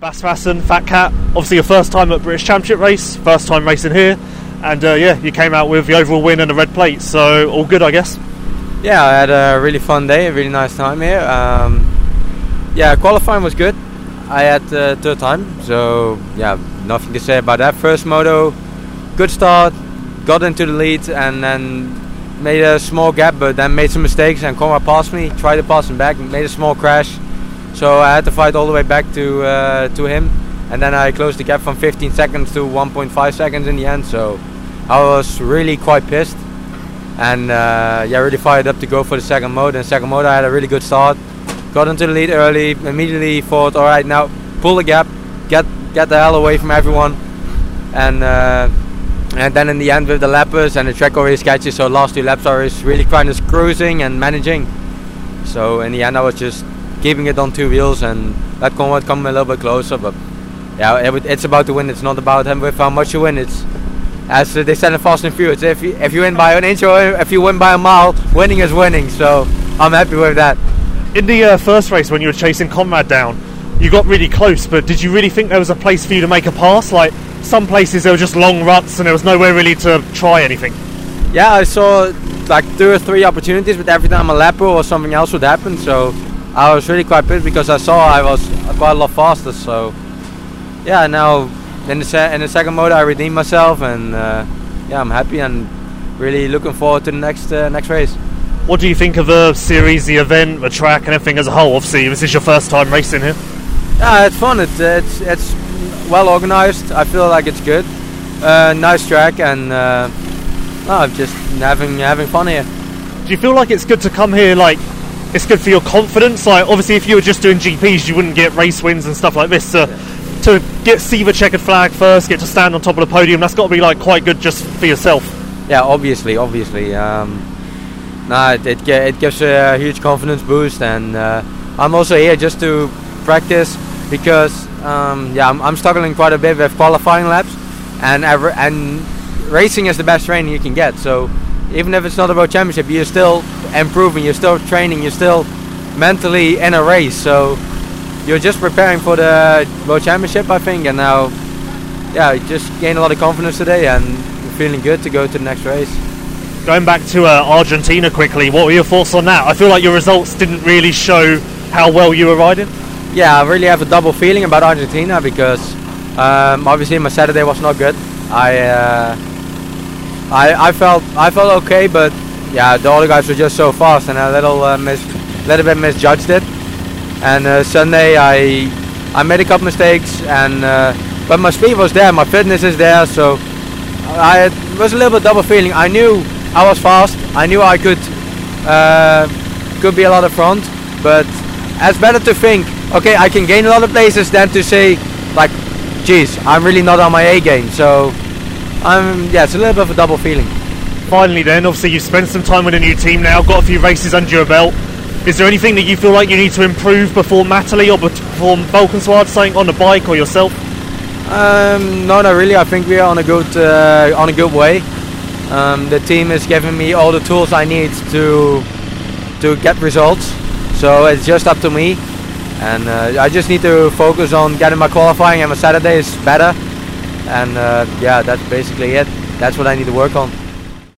Bas Vaessen, Fat Cat, obviously your first time at British Championship race, first time racing here, and uh, yeah, you came out with the overall win and a red plate, so all good, I guess. Yeah, I had a really fun day, a really nice time here. Um, yeah, qualifying was good. I had uh, third time, so yeah, nothing to say about that. First moto, good start, got into the lead, and then made a small gap, but then made some mistakes and Conrad passed me. Tried to pass him back, made a small crash, so I had to fight all the way back to uh, to him, and then I closed the gap from 15 seconds to 1.5 seconds in the end. So I was really quite pissed, and uh, yeah, really fired up to go for the second moto. And second moto, I had a really good start, got into the lead early, immediately thought, all right, now pull the gap, get get the hell away from everyone, and. Uh, and then in the end with the lappers and the track already sketchy so last two laps was really kind of cruising and managing so in the end I was just keeping it on two wheels and that Conrad come a little bit closer. But yeah, it, it's about to win. It's not about with how much you win. It's as they said in Fast and Furious. If you if you win by an inch or if you win by a mile, winning is winning. So I'm happy with that. In the uh, first race, when you were chasing Conrad down, you got really close. But did you really think there was a place for you to make a pass? Like some places there were just long ruts and there was nowhere really to try anything. Yeah, I saw like two or three opportunities, but every time a lapper or something else would happen. So I was really quite pissed because I saw I was quite a lot faster. So yeah, now in the in the second moto I redeemed myself, and uh, yeah, I'm happy and really looking forward to the next uh, next race. What do you think of the series, the event, the track, and everything as a whole? Obviously, this is your first time racing here. Yeah, it's fun. It's it's it's well organized. I feel like it's good. Uh, nice track, and uh, oh, I'm just having having fun here. Do you feel like it's good to come here, like it's good for your confidence. Like obviously, if you were just doing GPs, you wouldn't get race wins and stuff like this. To yeah. to get see the checkered flag first, get to stand on top of the podium, that's got to be like quite good just for yourself. Yeah, obviously, obviously. Um, nah, it, it, it gives a huge confidence boost, and uh, I'm also here just to practice because um, yeah, I'm, I'm, struggling quite a bit with qualifying laps, and ever, and racing is the best training you can get. So even if it's not about championship, you're still improving, you're still training, you're still mentally in a race. So you're just preparing for the world championship, I think. And now, yeah, just gained a lot of confidence today and feeling good to go to the next race. Going back to uh, Argentina quickly, what were your thoughts on that? I feel like your results didn't really show how well you were riding. Yeah, I really have a double feeling about Argentina because um, obviously my Saturday was not good. I uh, I, I felt I felt okay, but yeah, the other guys were just so fast and a little uh, mis little bit misjudged it. And uh, Sunday I I made a couple mistakes, and uh, but my speed was there, my fitness is there, so I was a little bit double feeling. I knew I was fast, I knew I could uh, could be a lot of front, but it's better to think, okay, I can gain a lot of places than to say like, geez, I'm really not on my A game. So I'm yeah, it's a little bit of a double feeling. Finally, then, obviously, you've spent some time with a new team now, got a few races under your belt. Is there anything that you feel like you need to improve before Matterley or before Valkenswaard, something on the bike or yourself? Um, no, not really. I think we are on a good uh, on a good way. Um, the team is giving me all the tools I need to to get results. So it's just up to me, and uh, I just need to focus on getting my qualifying and my Saturdays better and uh, yeah, that's basically it. That's what I need to work on.